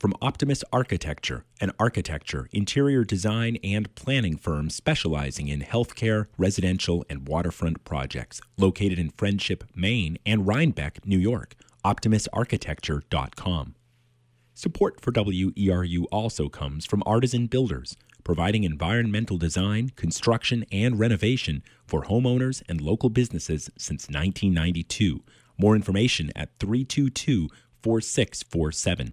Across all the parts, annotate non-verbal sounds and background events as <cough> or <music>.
from Optimus Architecture, an architecture, interior design, and planning firm specializing in healthcare, residential, and waterfront projects, located in Friendship, Maine, and Rhinebeck, New York. OptimusArchitecture.com. Support for WERU also comes from Artisan Builders, providing environmental design, construction, and renovation for homeowners and local businesses since 1992. More information at 322 4647.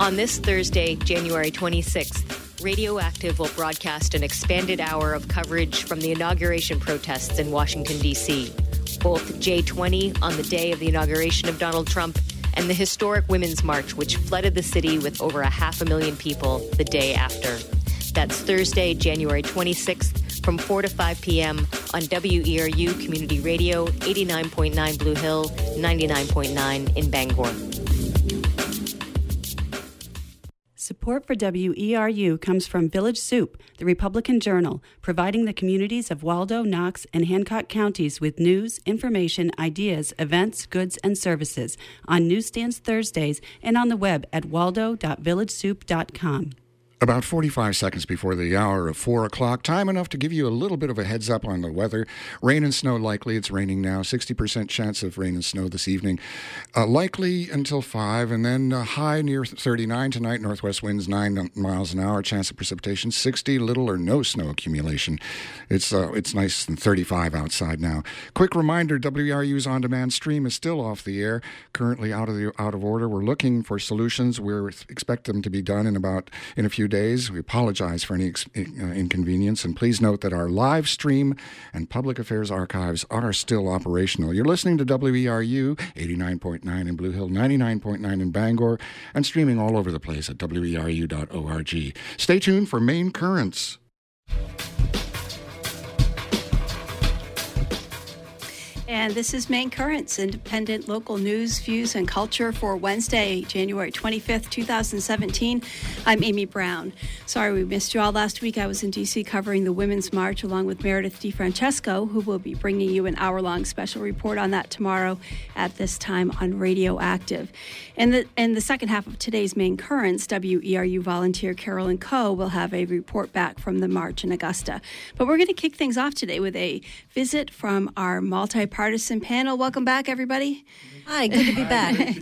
On this Thursday, January 26th, Radioactive will broadcast an expanded hour of coverage from the inauguration protests in Washington, D.C. Both J20 on the day of the inauguration of Donald Trump and the historic Women's March, which flooded the city with over a half a million people the day after. That's Thursday, January 26th from 4 to 5 p.m. on WERU Community Radio, 89.9 Blue Hill, 99.9 in Bangor. Support for WERU comes from Village Soup, the Republican Journal, providing the communities of Waldo, Knox, and Hancock counties with news, information, ideas, events, goods, and services on newsstands Thursdays and on the web at waldo.villagesoup.com. About 45 seconds before the hour of 4 o'clock, time enough to give you a little bit of a heads up on the weather. Rain and snow likely. It's raining now. 60% chance of rain and snow this evening. Uh, likely until 5, and then high near 39 tonight. Northwest winds 9 miles an hour. Chance of precipitation 60, little or no snow accumulation. It's, uh, it's nice and 35 outside now. Quick reminder WRU's on demand stream is still off the air, currently out of, the, out of order. We're looking for solutions. We expect them to be done in about in a few days. We apologize for any ex- uh, inconvenience, and please note that our live stream and public affairs archives are still operational. You're listening to WERU 89.9 in Blue Hill, 99.9 in Bangor, and streaming all over the place at weru.org. Stay tuned for Maine Currents. And this is Maine Currents, independent local news, views, and culture for Wednesday, January 25th, 2017. I'm Amy Brown. Sorry we missed you all last week. I was in D.C. covering the Women's March along with Meredith DeFrancesco, who will be bringing you an hour long special report on that tomorrow at this time on Radioactive. In the, in the second half of today's Maine Currents, WERU volunteer Carolyn Coe will have a report back from the march in Augusta. But we're going to kick things off today with a visit from our multi partisan panel. Welcome back, everybody. Hi, good to be back.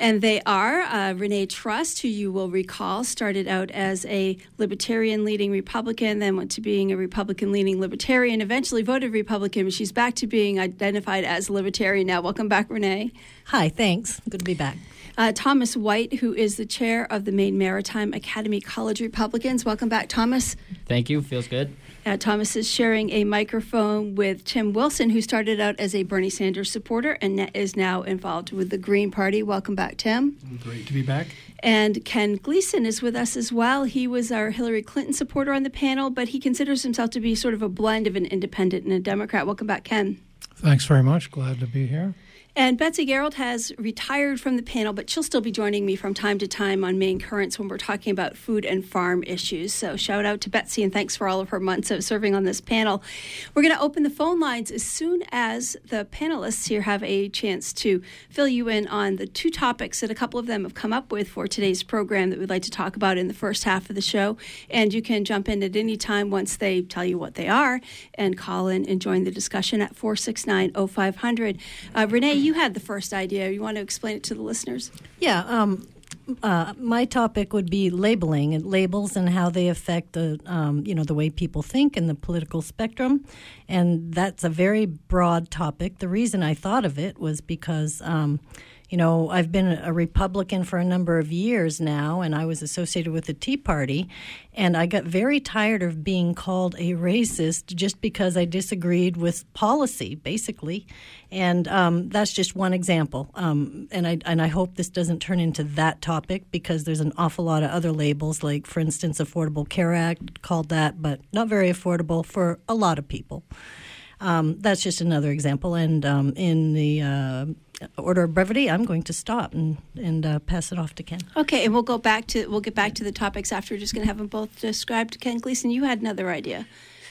And they are uh, Renee Trust, who you will recall started out as a libertarian leading Republican, then went to being a Republican leading libertarian, eventually voted Republican, but she's back to being identified as libertarian now. Welcome back, Renee. Hi, thanks. Good to be back. Uh, Thomas White, who is the chair of the Maine Maritime Academy College Republicans. Welcome back, Thomas. Thank you. Feels good. Uh, Thomas is sharing a microphone with Tim Wilson, who started out as a Bernie Sanders supporter and is now involved with the Green Party. Welcome back, Tim. Great to be back. And Ken Gleason is with us as well. He was our Hillary Clinton supporter on the panel, but he considers himself to be sort of a blend of an independent and a Democrat. Welcome back, Ken. Thanks very much. Glad to be here. And Betsy Gerald has retired from the panel, but she'll still be joining me from time to time on Maine Currents when we're talking about food and farm issues. So shout out to Betsy and thanks for all of her months of serving on this panel. We're going to open the phone lines as soon as the panelists here have a chance to fill you in on the two topics that a couple of them have come up with for today's program that we'd like to talk about in the first half of the show. And you can jump in at any time once they tell you what they are and call in and join the discussion at 469 0500. Uh, Renee, you had the first idea. You want to explain it to the listeners? Yeah. Um, uh, my topic would be labeling and labels and how they affect the um, you know the way people think in the political spectrum, and that's a very broad topic. The reason I thought of it was because. Um, you know, I've been a Republican for a number of years now, and I was associated with the Tea Party. And I got very tired of being called a racist just because I disagreed with policy, basically. And um, that's just one example. Um, and, I, and I hope this doesn't turn into that topic because there's an awful lot of other labels, like, for instance, Affordable Care Act called that, but not very affordable for a lot of people. Um, that's just another example. And um, in the uh, order of brevity, I'm going to stop and and uh, pass it off to Ken. Okay, and we'll go back to we'll get back to the topics after. We're just going to have them both described. Ken Gleason, you had another idea.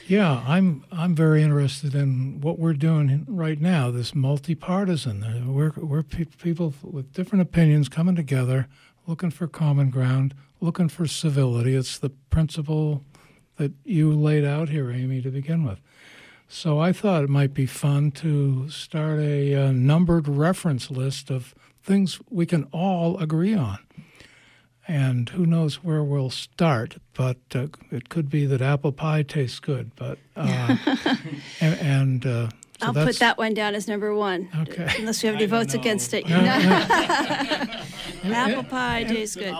Yeah, I'm I'm very interested in what we're doing right now. This multi-partisan, we're we're pe- people with different opinions coming together, looking for common ground, looking for civility. It's the principle that you laid out here, Amy, to begin with. So I thought it might be fun to start a, a uh, numbered reference list of things we can all agree on. And who knows where we'll start, but uh, it could be that apple pie tastes good. But uh, <laughs> and, and uh, so I'll put that one down as number one. Okay. Unless you have any votes know. against it. <laughs> <laughs> Apple pie tastes good.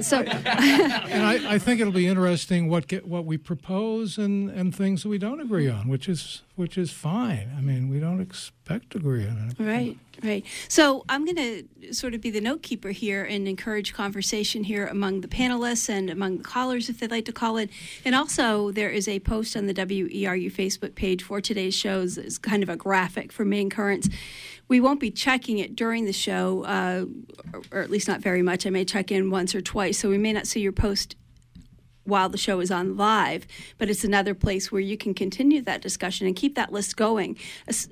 So, <laughs> and I, I, think it'll be interesting what get, what we propose and, and things that we don't agree on, which is which is fine. I mean, we don't expect to agree on it. Right, right. So I'm going to sort of be the note keeper here and encourage conversation here among the panelists and among the callers, if they'd like to call in. And also, there is a post on the WERU Facebook page for today's shows. It's kind of a graphic for Maine Currents. We won't be checking it during the show, uh, or at least not very much. I may check in once or twice, so we may not see your post while the show is on live, but it's another place where you can continue that discussion and keep that list going.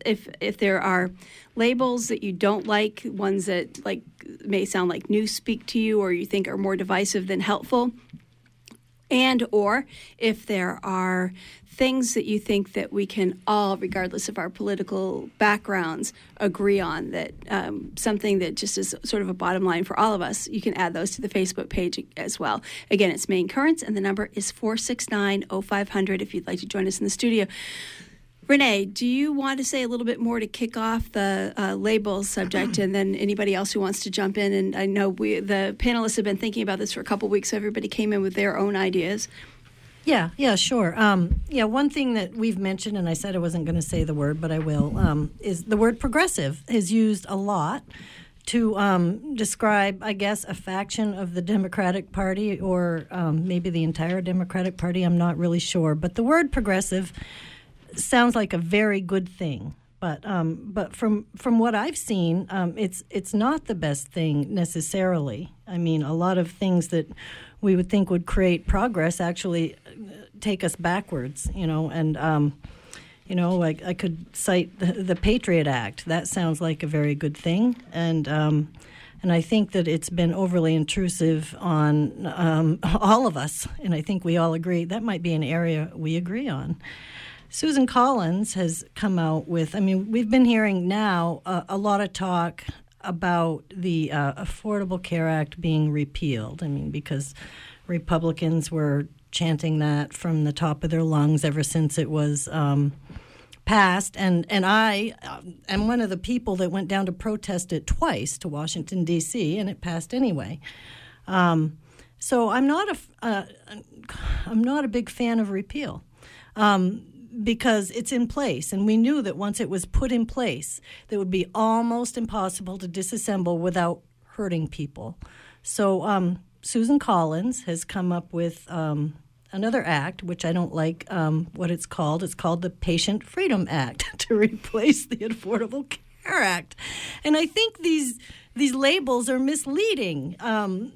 If if there are labels that you don't like, ones that like may sound like new speak to you or you think are more divisive than helpful, and or if there are things that you think that we can all, regardless of our political backgrounds, agree on, that um, something that just is sort of a bottom line for all of us, you can add those to the Facebook page as well. Again, it's Maine Currents, and the number is 469 0500 if you'd like to join us in the studio. Renee, do you want to say a little bit more to kick off the uh, labels subject, and then anybody else who wants to jump in? And I know we, the panelists have been thinking about this for a couple weeks, so everybody came in with their own ideas. Yeah, yeah, sure. Um, yeah, one thing that we've mentioned, and I said I wasn't going to say the word, but I will, um, is the word progressive is used a lot to um, describe, I guess, a faction of the Democratic Party or um, maybe the entire Democratic Party. I'm not really sure. But the word progressive sounds like a very good thing. But um, but from from what I've seen, um, it's it's not the best thing necessarily. I mean, a lot of things that we would think would create progress actually uh, take us backwards, you know, and, um, you know, like I could cite the, the, Patriot Act. That sounds like a very good thing. And, um, and I think that it's been overly intrusive on um, <laughs> all of us. And I think we all agree that might be an area we agree on. Susan Collins has come out with, I mean, we've been hearing now a, a lot of talk about the uh, Affordable Care Act being repealed. I mean, because Republicans were chanting that from the top of their lungs ever since it was um, passed. And, and I uh, am one of the people that went down to protest it twice to Washington, D.C., and it passed anyway. Um, so I'm not a, uh, I'm not a big fan of repeal. Um, because it's in place, and we knew that once it was put in place, it would be almost impossible to disassemble without hurting people. So um, Susan Collins has come up with um, another act, which I don't like um, what it's called. It's called the Patient Freedom Act <laughs> to replace the Affordable Care Act, and I think these these labels are misleading. Um,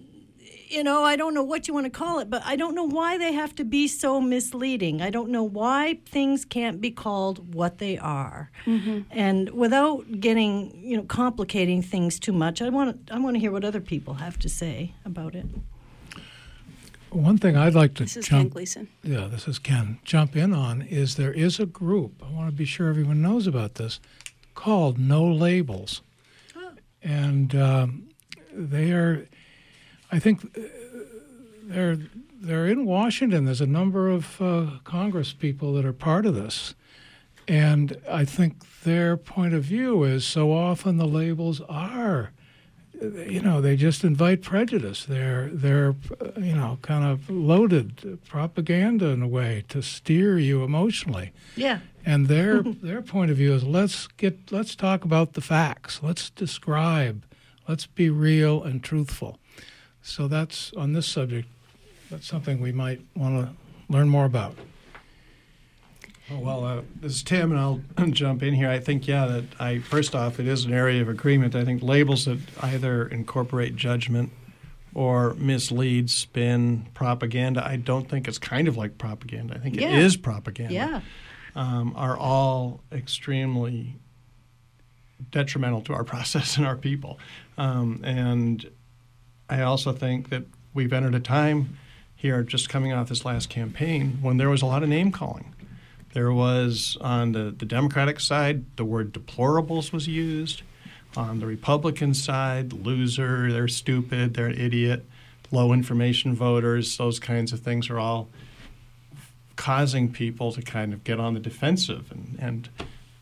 you know, I don't know what you want to call it, but I don't know why they have to be so misleading. I don't know why things can't be called what they are. Mm-hmm. And without getting, you know, complicating things too much, I want to, I want to hear what other people have to say about it. One thing I'd like to this is jump, Ken Gleason. Yeah, this is Ken. Jump in on is there is a group. I want to be sure everyone knows about this called No Labels, oh. and um, they are I think uh, they're they're in Washington. There's a number of uh, Congress people that are part of this, and I think their point of view is so often the labels are, you know, they just invite prejudice. They're they're you know kind of loaded propaganda in a way to steer you emotionally. Yeah. And their <laughs> their point of view is let's get let's talk about the facts. Let's describe. Let's be real and truthful. So that's on this subject. That's something we might want to learn more about. Oh, well, uh, this is Tim, and I'll <clears throat> jump in here. I think, yeah, that I first off, it is an area of agreement. I think labels that either incorporate judgment or mislead, spin, propaganda. I don't think it's kind of like propaganda. I think yeah. it is propaganda. Yeah, um, are all extremely detrimental to our <laughs> process and our people. Um, and I also think that we've entered a time here, just coming off this last campaign, when there was a lot of name calling. There was on the, the Democratic side, the word deplorables was used. On the Republican side, loser, they're stupid, they're an idiot, low information voters, those kinds of things are all causing people to kind of get on the defensive and, and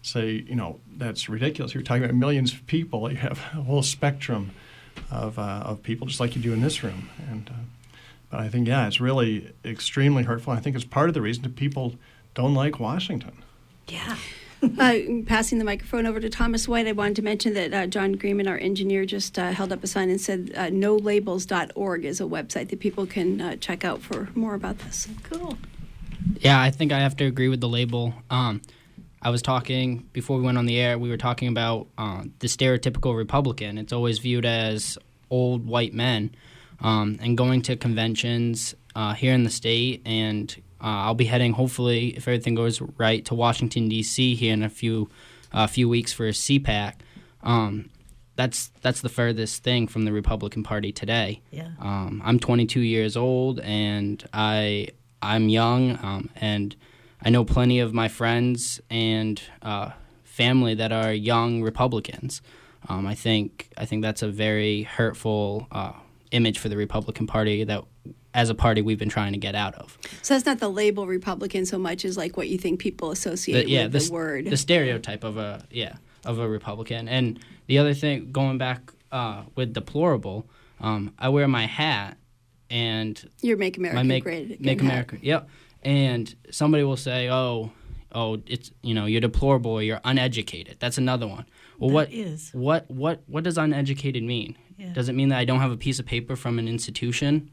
say, you know, that's ridiculous. You're talking about millions of people. You have a whole spectrum of, uh, of people, just like you do in this room. And uh, but I think, yeah, it's really extremely hurtful. I think it's part of the reason that people don't like Washington. Yeah. uh, passing the microphone over to Thomas White, I wanted to mention that uh, John Greenman, our engineer, just uh, held up a sign and said uh, nolabels.org is a website that people can uh, check out for more about this. Cool. Yeah, I think I have to agree with the label. Um, I was talking before we went on the air. We were talking about uh, the stereotypical Republican. It's always viewed as old white men, um, and going to conventions uh, here in the state. And uh, I'll be heading, hopefully, if everything goes right, to Washington D.C. here in a few a few weeks for a CPAC. Um, that's that's the furthest thing from the Republican Party today. Yeah. Um, I'm 22 years old, and I I'm young, um, and I know plenty of my friends and uh, family that are young Republicans. Um, I think I think that's a very hurtful uh, image for the Republican Party that, as a party, we've been trying to get out of. So that's not the label Republican so much as like what you think people associate The- yeah, with the, the, word. the stereotype of a yeah of a Republican. And the other thing, going back uh, with deplorable, um, I wear my hat and Your Make America my make Great Again make hat. America. Yep. And somebody will say, "Oh, oh, it's you know, you're deplorable. You're uneducated." That's another one. Well, That what is. what what what does uneducated mean? Yeah. Does it mean that I don't have a piece of paper from an institution?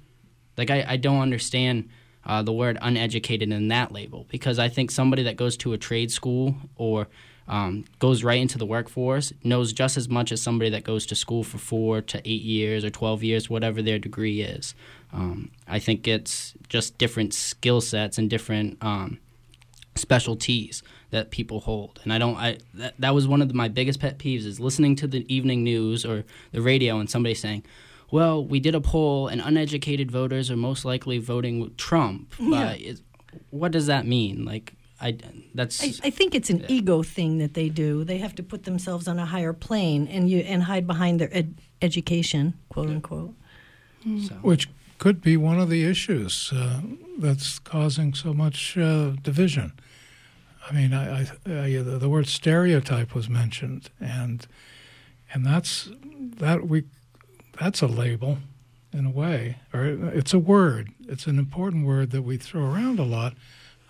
Like I, I don't understand uh, the word uneducated in that label because I think somebody that goes to a trade school or um, goes right into the workforce knows just as much as somebody that goes to school for four to eight years or 12 years, whatever their degree is. Um, I think it's just different skill sets and different um, specialties that people hold. And I don't, I, that, that was one of the, my biggest pet peeves is listening to the evening news or the radio and somebody saying, well, we did a poll and uneducated voters are most likely voting with Trump. Yeah. What does that mean? Like, I, that's. I, I think it's an ego thing that they do. They have to put themselves on a higher plane and you and hide behind their ed- education, quote unquote. Which could be one of the issues uh, that's causing so much uh, division. I mean, I, I, I, the, the word stereotype was mentioned, and and that's that we that's a label in a way, or it's a word. It's an important word that we throw around a lot.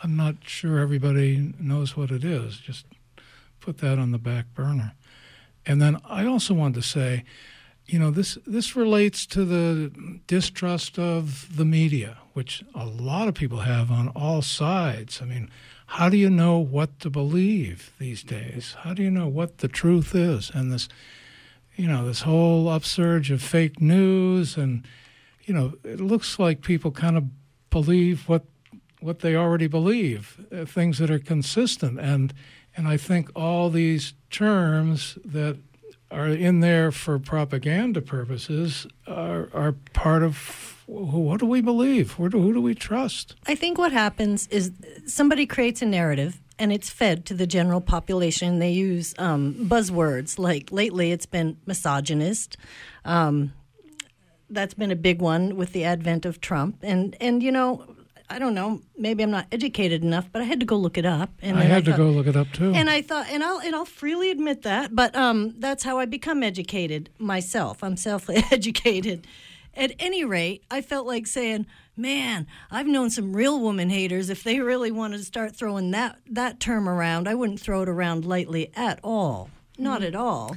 I'm not sure everybody knows what it is. Just put that on the back burner. And then I also wanted to say, you know, this this relates to the distrust of the media, which a lot of people have on all sides. I mean, how do you know what to believe these days? How do you know what the truth is? And this, you know, this whole upsurge of fake news, and you know, it looks like people kind of believe what what they already believe, uh, things that are consistent, and and I think all these terms that are in there for propaganda purposes are are part of wh- what do we believe? Who do, who do we trust? I think what happens is somebody creates a narrative and it's fed to the general population. They use um, buzzwords like lately it's been misogynist. Um, that's been a big one with the advent of Trump. And, and you know, I don't know, maybe I'm not educated enough, but I had to go look it up. And I then had to thought- go look it up too. and I thought, and I'll and I'll freely admit that, but um, that's how I become educated myself. I'm self-educated. At any rate, I felt like saying, "Man, I've known some real woman haters. If they really wanted to start throwing that that term around, I wouldn't throw it around lightly at all. Not at all."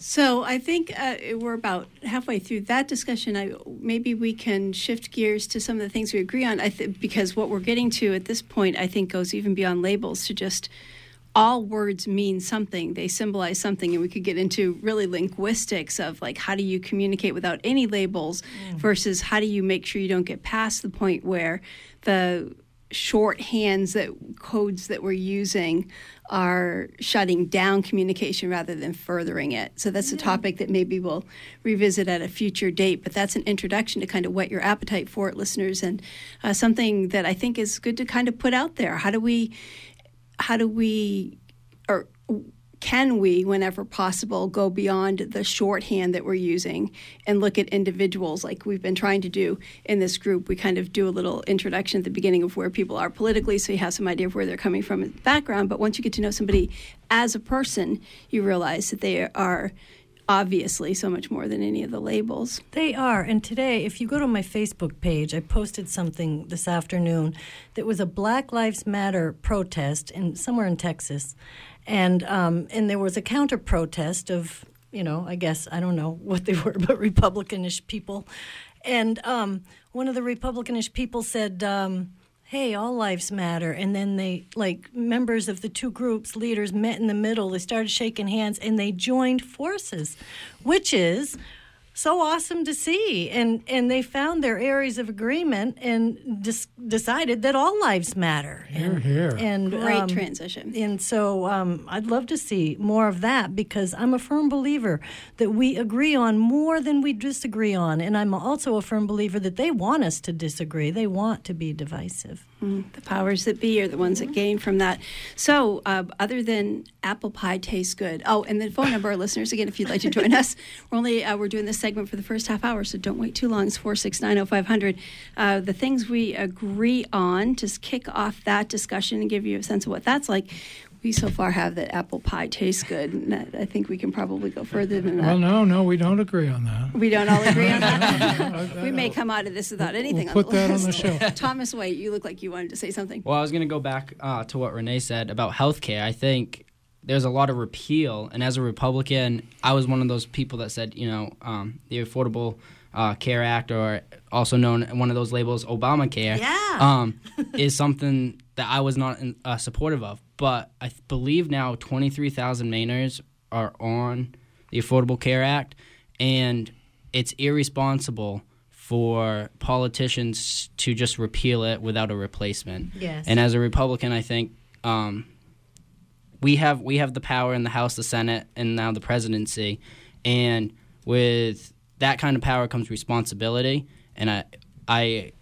So I think uh, we're about halfway through that discussion. I, maybe we can shift gears to some of the things we agree on. I th- because what we're getting to at this point, I think, goes even beyond labels to just all words mean something. They symbolize something, and we could get into really linguistics of like how do you communicate without any labels versus how do you make sure you don't get past the point where the shorthands that codes that we're using are shutting down communication rather than furthering it. So that's a topic that maybe we'll revisit at a future date. But that's an introduction to kind of whet your appetite for it, listeners, and uh, something that I think is good to kind of put out there. How do we, how do we, can we, whenever possible, go beyond the shorthand that we're using and look at individuals like we've been trying to do in this group? We kind of do a little introduction at the beginning of where people are politically, so you have some idea of where they're coming from in background. But once you get to know somebody as a person, you realize that they are obviously so much more than any of the labels. They are. And today, if you go to my Facebook page, I posted something this afternoon that was a Black Lives Matter protest in somewhere in Texas and um, and there was a counter protest of you know I guess I don't know what they <laughs> were but Republicanish people, and um, one of the Republicanish people said. Um, hey, all lives matter. And then they, like members of the two groups, leaders met in the middle. They started shaking hands and they joined forces, which is so awesome to see. And and they found their areas of agreement and dis- decided that all lives matter. Here, and, here. And Great um, transition. And so um, I'd love to see more of that because I'm a firm believer that we agree on more than we disagree on. And I'm also a firm believer that they want us to disagree. They want to be divisive. Mm, the powers that be are the ones that gain from that. So, uh, other than apple pie tastes good. Oh, and the phone number, our listeners, again, if you'd like to join us, we're only uh, we're doing this segment for the first half hour, so don't wait too long. It's four six nine zero five hundred. Uh, the things we agree on, just kick off that discussion and give you a sense of what that's like. We so far have that apple pie tastes good, and I think we can probably go further than that. Well, no, no, we don't agree on that. We don't all agree on <laughs> that. we may come out of this without anything We'll put on the that on list. the show. <laughs> Thomas White, you look like you wanted to say something. Well, I was going to go back uh, to what Renee said about healthcare. I think there's a lot of repeal, and as a Republican, I was one of those people that said, you know, um, the Affordable uh, Care Act, or also known one of those labels, Obamacare, Yeah. um, is something that I was not in, uh, supportive of. But I th- believe now 23,000 Mainers are on the Affordable Care Act, and it's irresponsible for politicians to just repeal it without a replacement. Yes. And as a Republican, I think um, we have we have the power in the House, the Senate, and now the presidency, and with that kind of power comes responsibility. And I I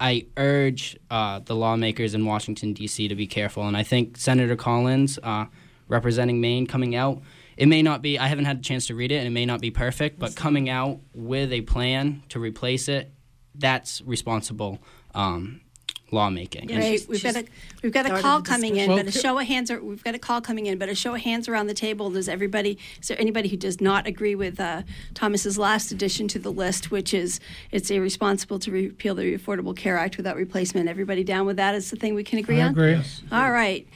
I urge uh, the lawmakers in Washington D.C. to be careful. And I think Senator Collins, uh, representing Maine, coming out. It may not be. I haven't had a chance to read it, and it may not be perfect. But coming out with a plan to replace it, that's responsible um, lawmaking. And Right, we've got a we've got a call coming in, discussion. but a show of hands. Are, we've got a call coming in, but a show of hands around the table. Does everybody? Is there anybody who does not agree with uh, Thomas's last addition to the list, which is it's irresponsible to repeal the Affordable Care Act without replacement? Everybody down with that? Is the thing we can agree I on? agree. All right,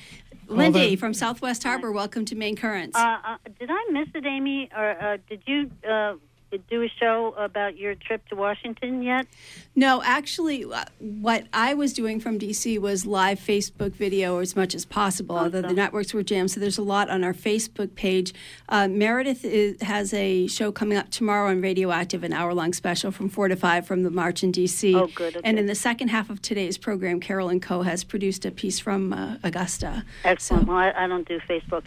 Lindy then- from Southwest Harbor. Welcome to Maine Currents. Uh, uh, did I miss it, Amy, or uh, did you uh, do a show about your trip to Washington yet? No, actually, uh, what I was doing from DC was live Facebook video as much as possible, although the networks were jammed. So there's a lot on our Facebook page. Uh, Meredith is, has a show coming up tomorrow on Radioactive, an hour long special from 4 to 5 from the March in DC. Oh, good, okay. And in the second half of today's program, Carolyn Coe has produced a piece from uh, Augusta. Excellent. So- Well, I, I don't do Facebook.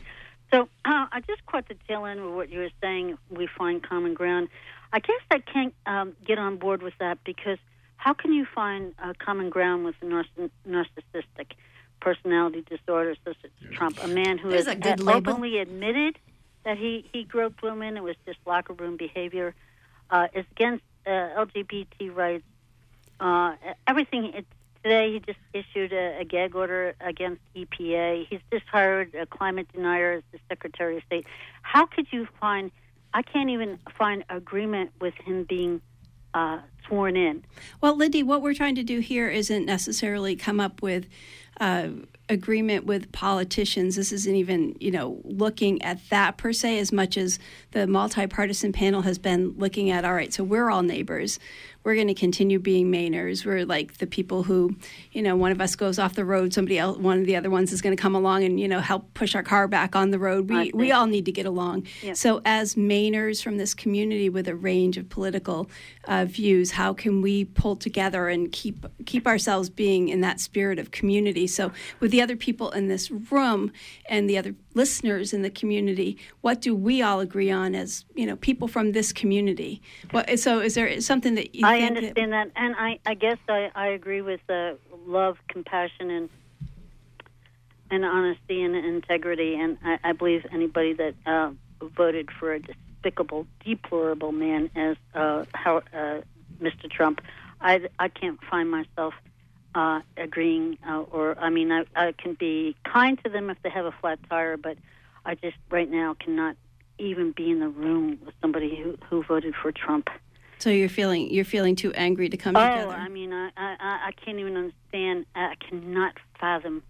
So uh, I just caught the tail end of what you were saying. We find common ground. I guess I can't um, get on board with that because how can you find uh, common ground with a narciss- narcissistic personality disorder such as Trump, a man who There's has a good had label. openly admitted that he, he groped women. It was just locker room behavior. Uh, is against uh, LGBT rights. Uh, everything. It, today, he just issued a, a gag order against EPA. He's just hired a climate denier as the Secretary of State. How could you find? I can't even find agreement with him being uh, sworn in. Well, Lindy, what we're trying to do here isn't necessarily come up with uh, agreement with politicians. This isn't even, you know, looking at that per se as much as the multipartisan panel has been looking at, all right, so we're all neighbors we're going to continue being Mainers. We're like the people who, you know, one of us goes off the road, somebody else, one of the other ones is going to come along and you know help push our car back on the road. We we all need to get along. Yep. So as Mainers from this community with a range of political uh, views, how can we pull together and keep keep ourselves being in that spirit of community? So with the other people in this room and the other listeners in the community, what do we all agree on as you know people from this community? What, so is there something that you I understand that, and I, I guess I, I agree with uh, love, compassion, and and honesty and integrity. And I, I believe anybody that uh, voted for a despicable, deplorable man as uh, how, uh, Mr. Trump, I, I can't find myself uh, agreeing, uh, or I mean, I, I can be kind to them if they have a flat tire, but I just right now cannot even be in the room with somebody who, who voted for Trump. So you're feeling you're feeling too angry to come oh, together. Oh, I mean, I, I I can't even understand. I cannot fathom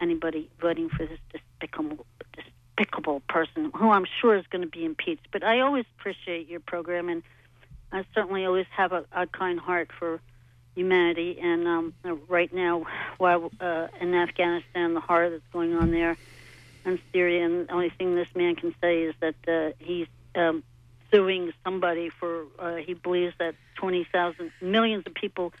anybody voting for this despicable despicable person who I'm sure is going to be impeached. But I always appreciate your program, and I certainly always have a, a kind heart for humanity. And um, right now, while uh, in Afghanistan, the horror that's going on there, and Syria, and the only thing this man can say is that uh, he's um, suing somebody for uh, he believes that 20,000 millions of people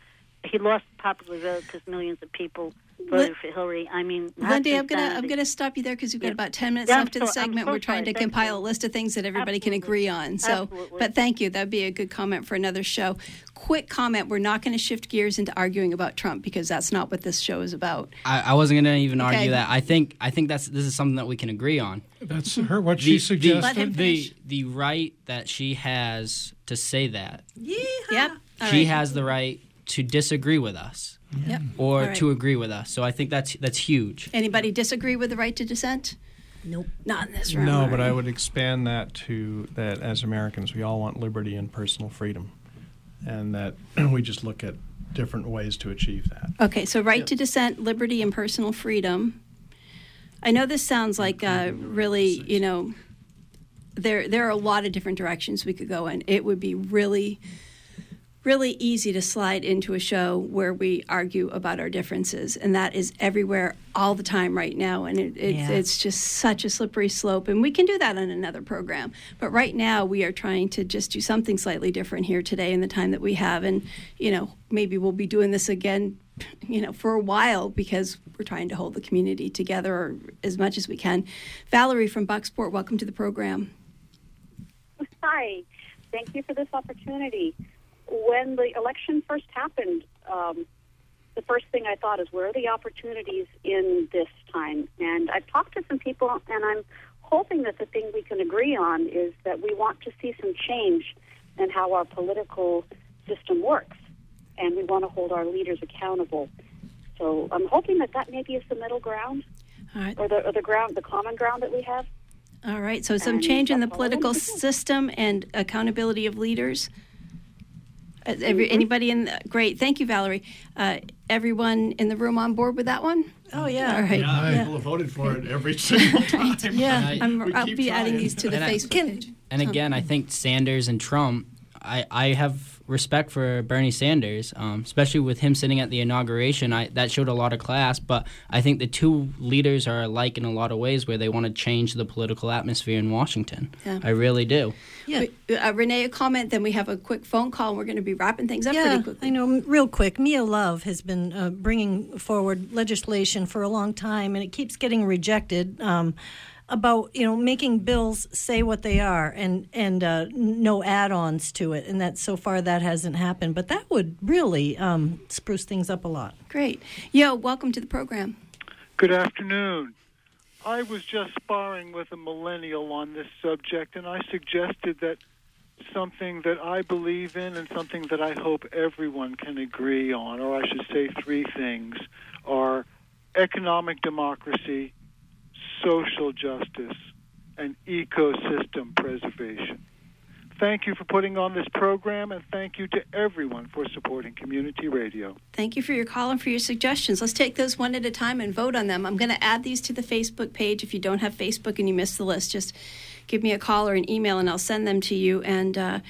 he lost popular vote because millions of people voted for Hillary. I mean, Lindy, I'm gonna I'm gonna stop you there because we've got yeah. about ten minutes yeah, left in the segment. So We're trying sorry. to Thank compile you. a list of things that everybody Absolutely. can agree on. So, Absolutely. but thank you. That'd be a good comment for another show. Quick comment: We're not going to shift gears into arguing about Trump because that's not what this show is about. I, I wasn't going to even okay. argue that. I think I think that's this is something that we can agree on. That's her what the, she suggested. The, the the right that she has to say that. Yeah. Yep. All she right. has the right to disagree with us yep. or right. to agree with us. So I think that's that's huge. Anybody disagree with the right to dissent? Nope. Not in this room. No, but I would expand that to that as Americans, we all want liberty and personal freedom, and that <clears throat> we just look at different ways to achieve that. Okay, so right yep. to dissent, liberty, and personal freedom. I know this sounds like uh, really, you know, there there are a lot of different directions we could go in. It would be really really easy to slide into a show where we argue about our differences, and that is everywhere all the time right now. And it, it, yeah. it's just such a slippery slope. And we can do that on another program. But right now, we are trying to just do something slightly different here today in the time that we have. And, you know, maybe we'll be doing this again you know, for a while because we're trying to hold the community together as much as we can. Valerie from Bucksport, welcome to the program. Hi, thank you for this opportunity when the election first happened, um, the first thing I thought is where are the opportunities in this time? And I've talked to some people, and I'm hoping that the thing we can agree on is that we want to see some change in how our political system works, and we want to hold our leaders accountable. So I'm hoping that that maybe is the middle ground, or the or the ground, the common ground that we have. All right. So some and change in the political system and accountability of leaders. Every, mm-hmm. Anybody in? The, great, thank you, Valerie. Uh, everyone in the room on board with that one? Oh yeah, all right. Yeah, yeah. people have voted for it every <laughs> single time. <laughs> yeah, I, will be trying. adding these to the and Facebook I, page. And again, I think Sanders and Trump. I, I have respect for Bernie Sanders, um, especially with him sitting at the inauguration. I, that showed a lot of class, but I think the two leaders are alike in a lot of ways where they want to change the political atmosphere in Washington. Yeah. I really do. Yeah. Uh, Renee, a comment, then we have a quick phone call. and We're going to be wrapping things up yeah, pretty quickly. I know, real quick. Mia Love has been uh, bringing forward legislation for a long time, and it keeps getting rejected. Um, about you know making bills say what they are and and uh, no add-ons to it, and that so far that hasn't happened. But that would really um, spruce things up a lot. Great, yo, welcome to the program. Good afternoon. I was just sparring with a millennial on this subject, and I suggested that something that I believe in and something that I hope everyone can agree on, or I should say three things, are economic democracy, social justice, and ecosystem preservation. thank you for putting on this program, and thank you to everyone for supporting community radio. Thank you for your call and for your suggestions. Let's take those one at a time and vote on them. I'm going to add these to the Facebook page. If you don't have Facebook and you missed the list, just give me a call or an email and I'll send them to you. And uh,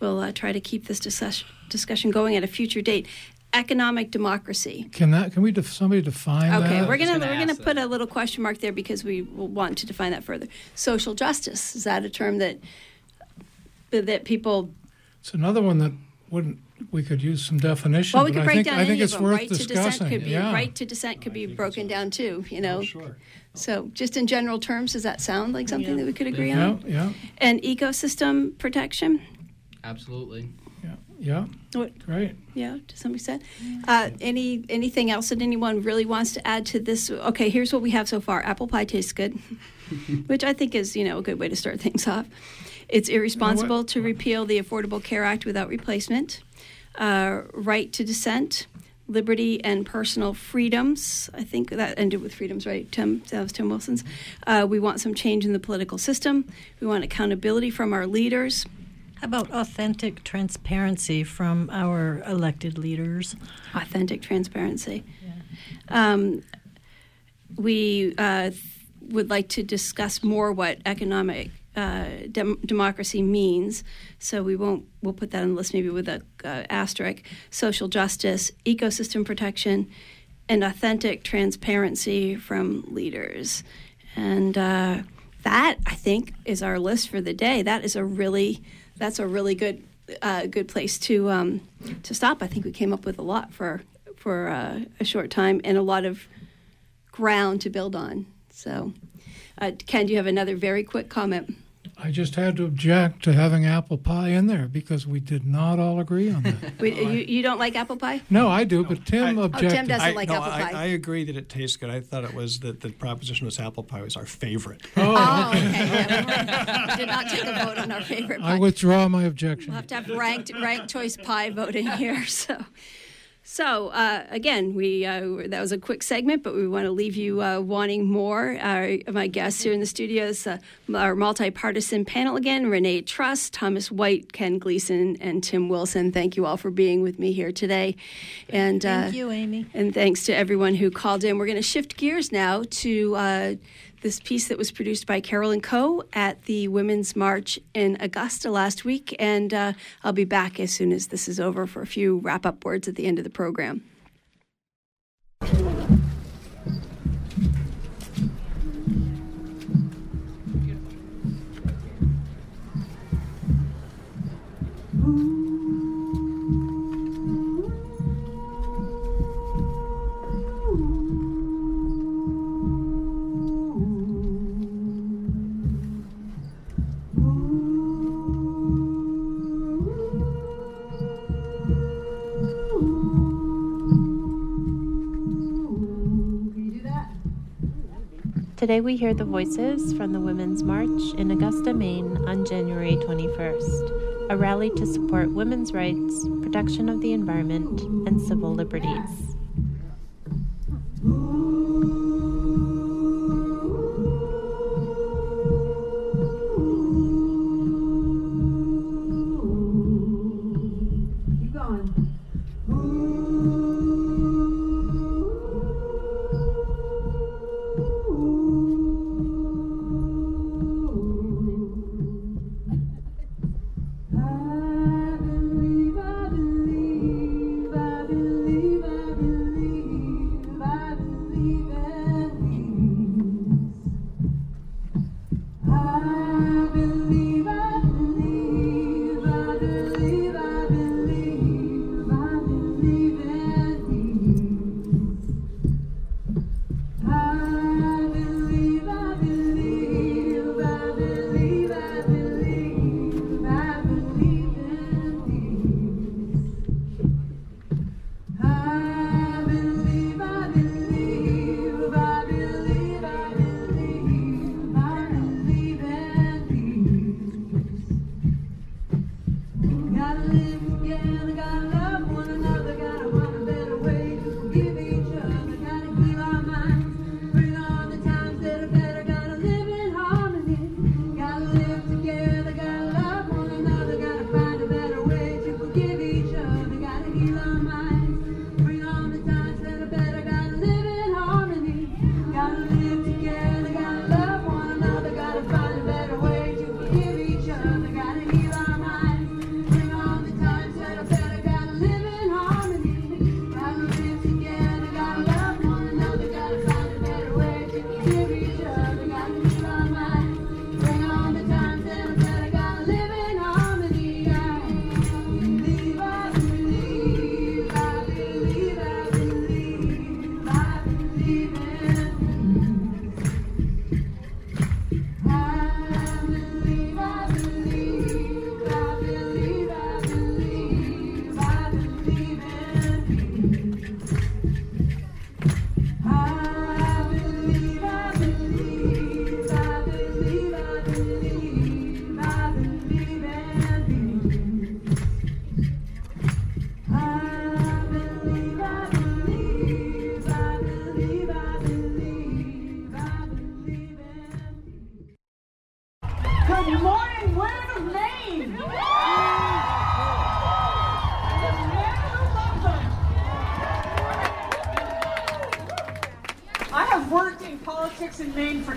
we'll uh, try to keep this discussion, discussion going at a future date. Economic democracy. Can that? Can we? Def- somebody define that? Okay, that? we're gonna, gonna we're gonna ask put a little question mark there because we will want to define that further. Social justice is that a term that that people It's another one that wouldn't. We could use some definition. Well, we but could I break think, down I think any it's of them. worth Right to discussing. dissent could be yeah. right to dissent could be broken down too. You oh, know. Oh, sure. So, just in general terms, does that sound like something that we could agree Yeah, on? yeah, And ecosystem protection. Absolutely. Yeah. What? Great. Yeah, to some extent. Uh, any anything else that anyone really wants to add to this? Okay, here's what we have so far. Apple pie tastes good, <laughs> which I think is you know a good way to start things off. It's irresponsible to repeal the Affordable Care Act without replacement. Uh, right to dissent, liberty and personal freedoms. I think that ended with freedoms, right? Tim, that was Tim Wilson's. Uh, we want some change in the political system. We want accountability from our leaders. How about authentic transparency from our elected leaders? authentic transparency. Um, we uh, th- would like to discuss more what economic uh, dem- democracy means. So we won't. We'll put that on the list maybe with a uh, asterisk. Social justice, ecosystem protection, and authentic transparency from leaders. And uh, that I think is our list for the day. That is a really that's a really good uh, good place to um, to stop. I think we came up with a lot for for uh, a short time and a lot of ground to build on. So, uh, Ken, do you have another very quick comment? I just had to object to having apple pie in there because we did not all agree on that. <laughs> We, you, you don't like apple pie? no, I do, but Tim I- objected. Oh, Tim doesn't I, like no, apple I, pie. I agree that it tastes good. I thought it was that the proposition was apple pie was our favorite. Oh, oh okay. Yeah, we did not take a vote on our favorite pie. I withdraw my objection. We'll have to have ranked ranked choice pie voting here. <laughs> So, so uh, again, we uh, that was a quick segment, but we want to leave you uh, wanting more. Our, my guests here in the studio is uh, our multi-partisan panel again: Renee Truss, Thomas White, Ken Gleason, and Tim Wilson. Thank you all for being with me here today. And uh, Thank you, Amy. and thanks to everyone who called in. We're going to shift gears now to uh, this piece that was produced by Carolyn Coe at the Women's March in Augusta last week. And uh, I'll be back as soon as this is over for a few wrap up words at the end of the program. Today we hear the voices from the Women's March in Augusta, Maine on January 21st, a rally to support women's rights, protection of the environment, and civil liberties.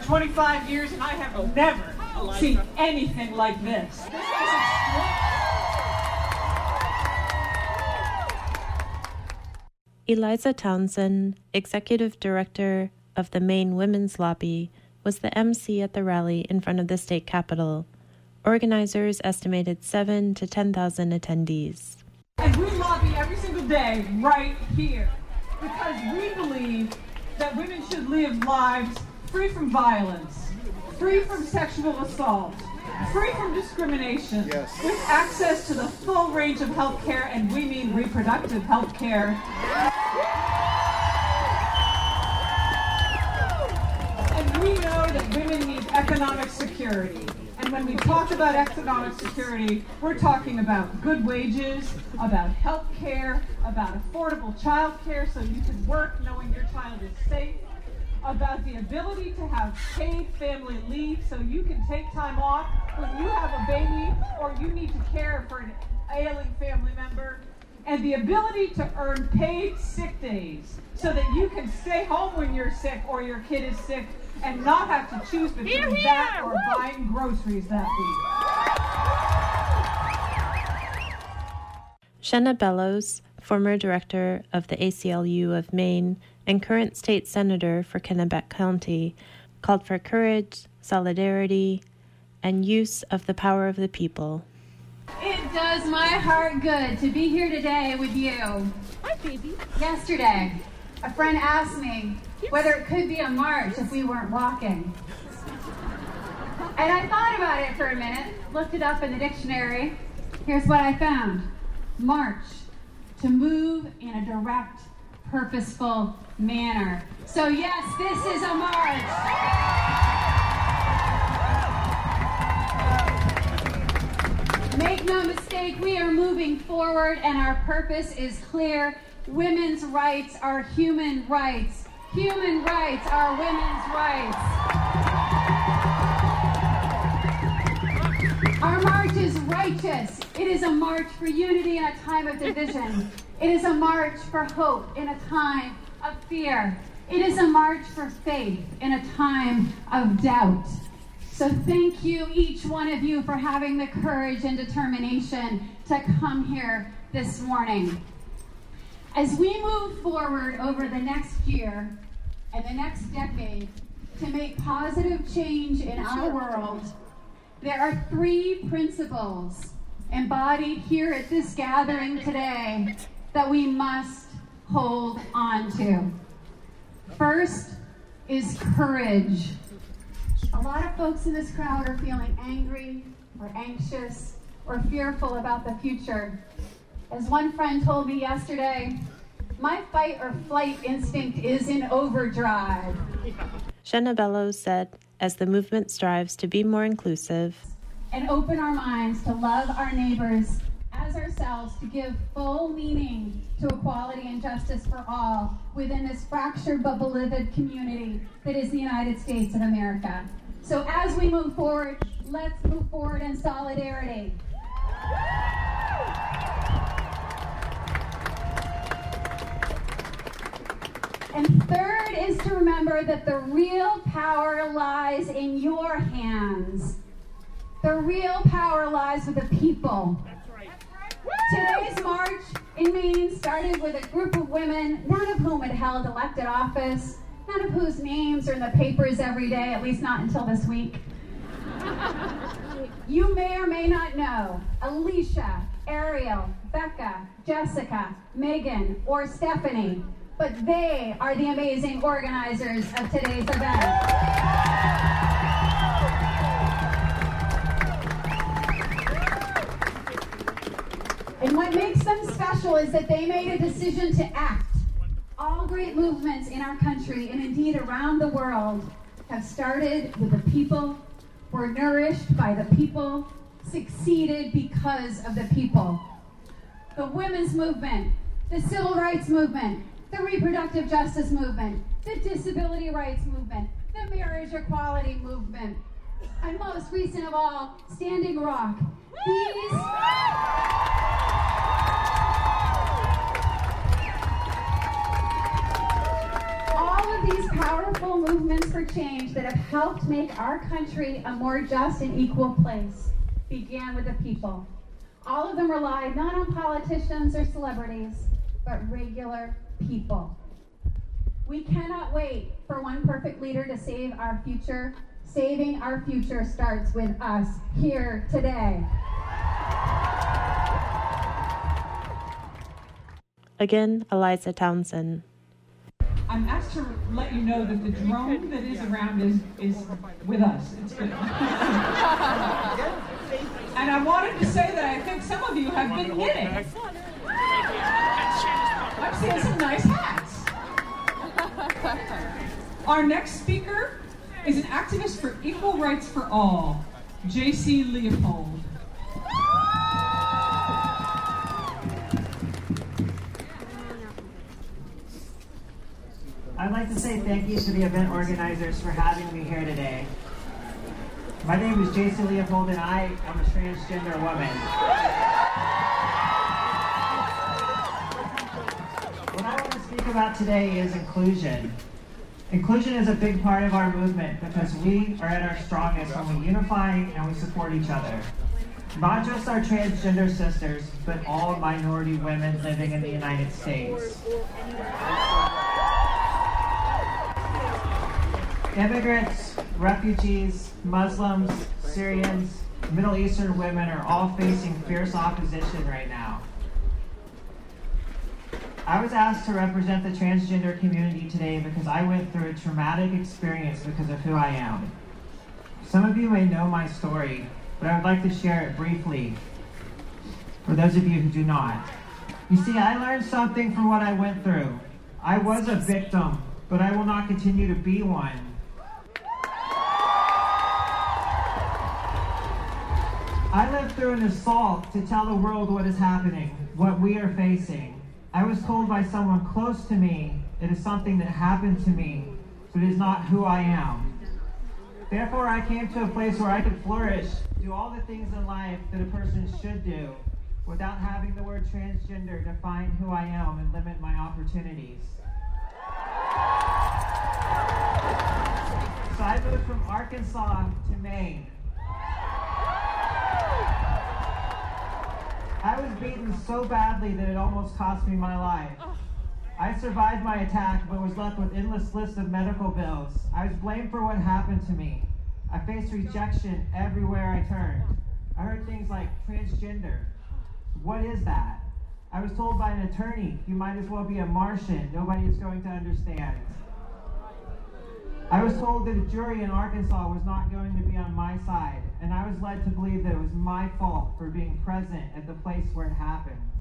25 years, and I have oh, never seen anything like this. Eliza Townsend, Executive Director of the Maine Women's Lobby, was the MC at the rally in front of the state capitol. Organizers estimated 7 to 10,000 attendees. And we lobby every single day right here because we believe that women should live lives free from violence, free from sexual assault, free from discrimination, yes. with access to the full range of health care, and we mean reproductive health care. And we know that women need economic security. And when we talk about economic security, we're talking about good wages, about health care, about affordable child care so you can work knowing your child is safe, about the ability to have paid family leave so you can take time off when you have a baby or you need to care for an ailing family member, and the ability to earn paid sick days so that you can stay home when you're sick or your kid is sick and not have to choose between here, here. that or Woo! buying groceries that week. Shenna Bellows, former director of the ACLU of Maine, and current state senator for Kennebec County, called for courage, solidarity, and use of the power of the people. It does my heart good to be here today with you. Hi, baby. Yesterday, a friend asked me whether it could be a march if we weren't walking. And I thought about it for a minute, looked it up in the dictionary. Here's what I found March, to move in a direct, purposeful manner. So, yes, this is a march. Make no mistake, we are moving forward and our purpose is clear. Women's rights are human rights. Human rights are women's rights. Our march is righteous. It is a march for unity in a time of division. It is a march for hope in a time of fear. It is a march for faith in a time of doubt. So thank you, each one of you, for having the courage and determination to come here this morning. As we move forward over the next year and the next decade to make positive change in our world, there are three principles embodied here at this gathering today that we must hold on to. First is courage. A lot of folks in this crowd are feeling angry or anxious or fearful about the future. As one friend told me yesterday, my fight or flight instinct is in overdrive. Shenna Bellows said, as the movement strives to be more inclusive and open our minds to love our neighbors as ourselves to give full meaning to equality and justice for all within this fractured but beloved community that is the United States of America. So as we move forward, let's move forward in solidarity. And third is to remember that the real power lies in your hands. The real power lies with the people. Today's march in Maine started with a group of women, none of whom had held elected office, none of whose names are in the papers every day, at least not until this week. You may or may not know Alicia, Ariel, Becca, Jessica, Megan, or Stephanie, but they are the amazing organizers of today's event. And what makes them special is that they made a decision to act. All great movements in our country and indeed around the world have started with the people, were nourished by the people, succeeded because of the people. The women's movement, the civil rights movement, the reproductive justice movement, the disability rights movement, the marriage equality movement, and most recent of all, Standing Rock. All of these powerful movements for change that have helped make our country a more just and equal place began with the people. All of them relied not on politicians or celebrities, but regular people. We cannot wait for one perfect leader to save our future. Saving our future starts with us here today. Again, Eliza Townsend. I'm asked to let you know that the drone that is around is, is with us. It's good. <laughs> and I wanted to say that I think some of you have been knitting. I've seen some nice hats. Our next speaker is an activist for equal rights for all, J.C. Leopold. I'd like to say thank you to the event organizers for having me here today. My name is J.C. Leopold and I am a transgender woman. What I want to speak about today is inclusion. Inclusion is a big part of our movement because we are at our strongest when we unify and we support each other. Not just our transgender sisters, but all minority women living in the United States. Immigrants, refugees, Muslims, Syrians, Middle Eastern women are all facing fierce opposition right now. I was asked to represent the transgender community today because I went through a traumatic experience because of who I am. Some of you may know my story, but I would like to share it briefly for those of you who do not. You see, I learned something from what I went through. I was a victim, but I will not continue to be one. I lived through an assault to tell the world what is happening, what we are facing. I was told by someone close to me it is something that happened to me, but it is not who I am. Therefore, I came to a place where I could flourish, do all the things in life that a person should do, without having the word transgender define who I am and limit my opportunities. So I moved from Arkansas to Maine. I was beaten so badly that it almost cost me my life. I survived my attack, but was left with endless lists of medical bills. I was blamed for what happened to me. I faced rejection everywhere I turned. I heard things like transgender. What is that? I was told by an attorney, you might as well be a Martian. Nobody is going to understand. I was told that a jury in Arkansas was not going to be on my side, and I was led to believe that it was my fault for being present at the place where it happened.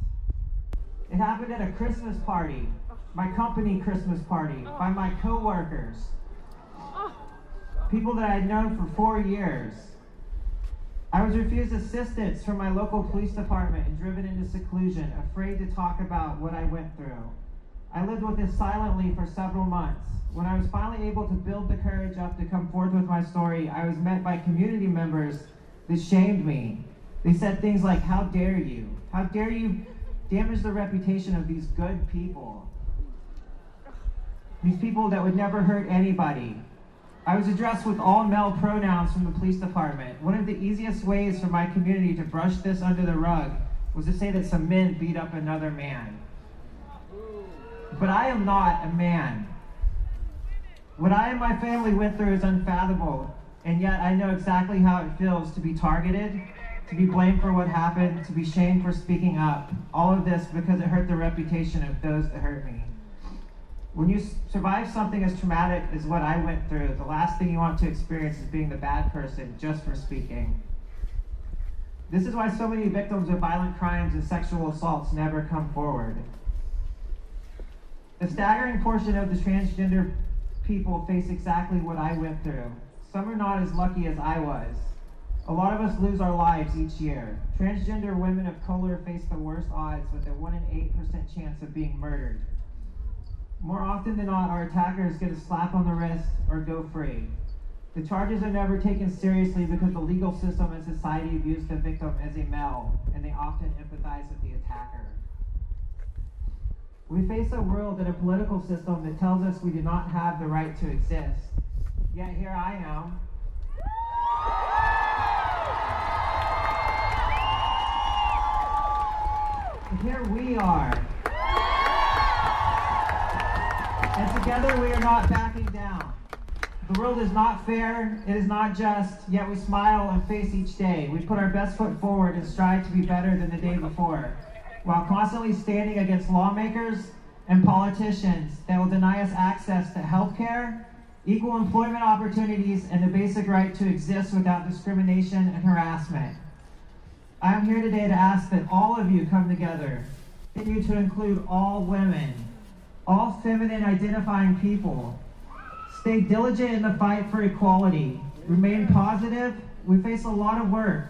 It happened at a Christmas party, my company Christmas party, by my coworkers, people that I had known for four years. I was refused assistance from my local police department and driven into seclusion, afraid to talk about what I went through. I lived with this silently for several months. When I was finally able to build the courage up to come forth with my story, I was met by community members that shamed me. They said things like, How dare you? How dare you damage the reputation of these good people? These people that would never hurt anybody. I was addressed with all male pronouns from the police department. One of the easiest ways for my community to brush this under the rug was to say that some men beat up another man. But I am not a man. What I and my family went through is unfathomable, and yet I know exactly how it feels to be targeted, to be blamed for what happened, to be shamed for speaking up. All of this because it hurt the reputation of those that hurt me. When you survive something as traumatic as what I went through, the last thing you want to experience is being the bad person just for speaking. This is why so many victims of violent crimes and sexual assaults never come forward. A staggering portion of the transgender people face exactly what I went through. Some are not as lucky as I was. A lot of us lose our lives each year. Transgender women of color face the worst odds with a 1 in 8% chance of being murdered. More often than not, our attackers get a slap on the wrist or go free. The charges are never taken seriously because the legal system and society views the victim as a male, and they often empathize with the attacker. We face a world and a political system that tells us we do not have the right to exist. Yet here I am. Here we are. And together we are not backing down. The world is not fair, it is not just, yet we smile and face each day. We put our best foot forward and strive to be better than the day before, while constantly standing against lawmakers and politicians that will deny us access to health care, equal employment opportunities, and the basic right to exist without discrimination and harassment. I am here today to ask that all of you come together, continue to include all women, all feminine identifying people, Stay diligent in the fight for equality. Remain positive. We face a lot of work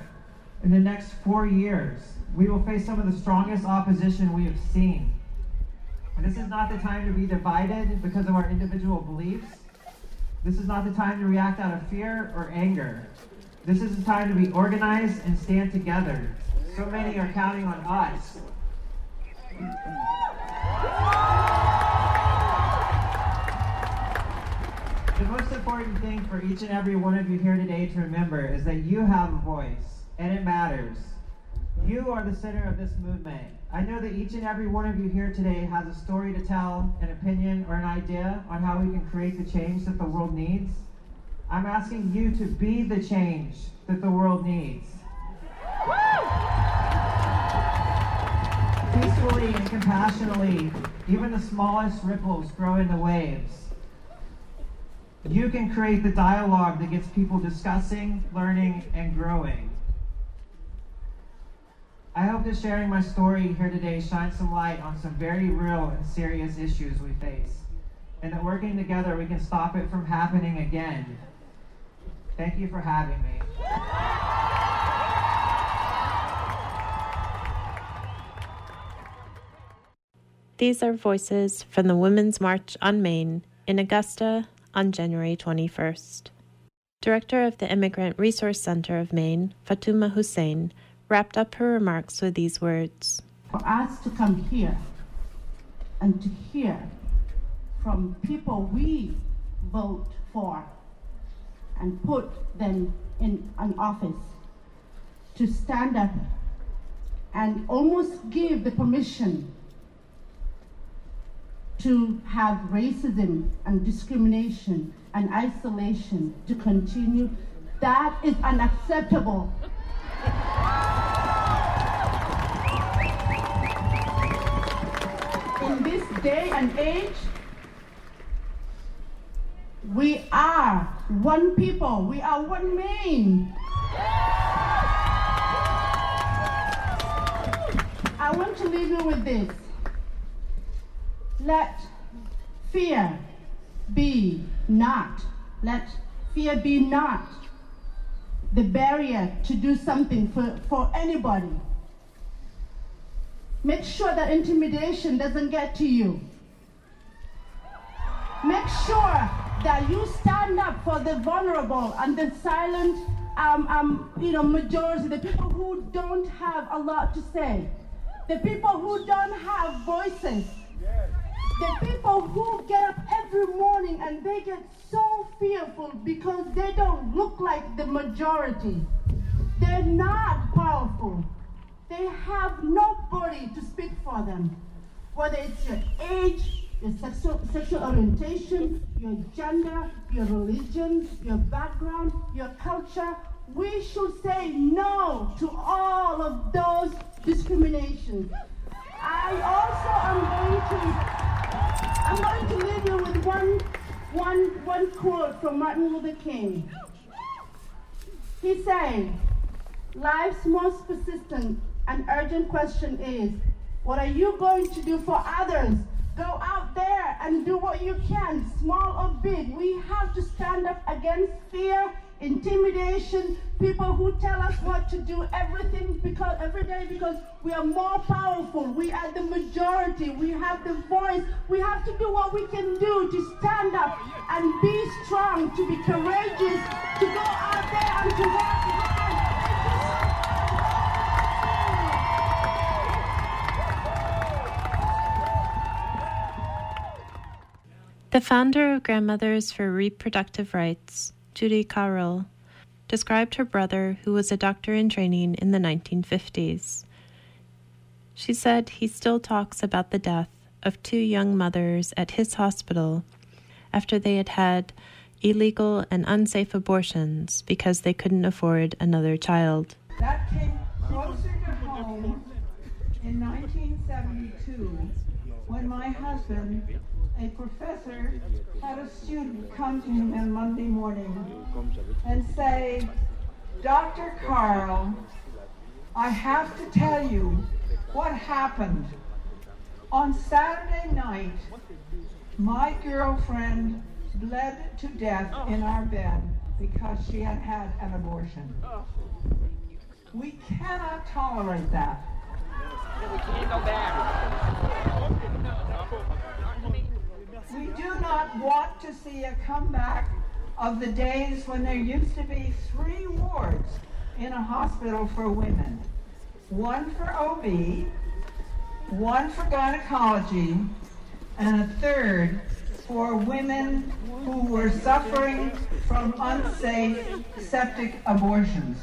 in the next four years. We will face some of the strongest opposition we have seen. And this is not the time to be divided because of our individual beliefs. This is not the time to react out of fear or anger. This is the time to be organized and stand together. So many are counting on us. The most important thing for each and every one of you here today to remember is that you have a voice, and it matters. You are the center of this movement. I know that each and every one of you here today has a story to tell, an opinion, or an idea on how we can create the change that the world needs. I'm asking you to be the change that the world needs. Peacefully and compassionately, even the smallest ripples grow into waves. You can create the dialogue that gets people discussing, learning, and growing. I hope that sharing my story here today shines some light on some very real and serious issues we face, and that working together we can stop it from happening again. Thank you for having me. These are voices from the Women's March on Maine in Augusta, on January 21st. Director of the Immigrant Resource Center of Maine, Fatuma Hussein, wrapped up her remarks with these words For us to come here and to hear from people we vote for and put them in an office to stand up and almost give the permission to have racism and discrimination and isolation to continue. That is unacceptable. In this day and age, we are one people, we are one Maine. I want to leave you with this. Let fear be not, let fear be not the barrier to do something for, for anybody. Make sure that intimidation doesn't get to you. Make sure that you stand up for the vulnerable and the silent, um, um, you know, majority, the people who don't have a lot to say, the people who don't have voices. The people who get up every morning and they get so fearful because they don't look like the majority. They're not powerful. They have nobody to speak for them. Whether it's your age, your sexual, sexual orientation, your gender, your religion, your background, your culture, we should say no to all of those discriminations. I also am going to I'm going to leave you with one one one quote from Martin Luther King. He said, Life's most persistent and urgent question is, what are you going to do for others? Go out there and do what you can, small or big. We have to stand up against fear intimidation, people who tell us what to do, everything because every day because we are more powerful. We are the majority. We have the voice. We have to do what we can do to stand up and be strong, to be courageous, to go out there and to work hard. The founder of Grandmothers for Reproductive Rights, Judy Carroll, described her brother, who was a doctor in training in the 1950s. She said he still talks about the death of two young mothers at his hospital after they had had illegal and unsafe abortions because they couldn't afford another child. That came closer to home in 1972 when my husband a professor had a student come to him on Monday morning and say, Dr. Carroll, I have to tell you what happened. On Saturday night, my girlfriend bled to death in our bed because she had had an abortion. We cannot tolerate that. We can't go back. We do not want to see a comeback of the days when there used to be three wards in a hospital for women. One for OB, one for gynecology, and a third for women who were suffering from unsafe septic abortions.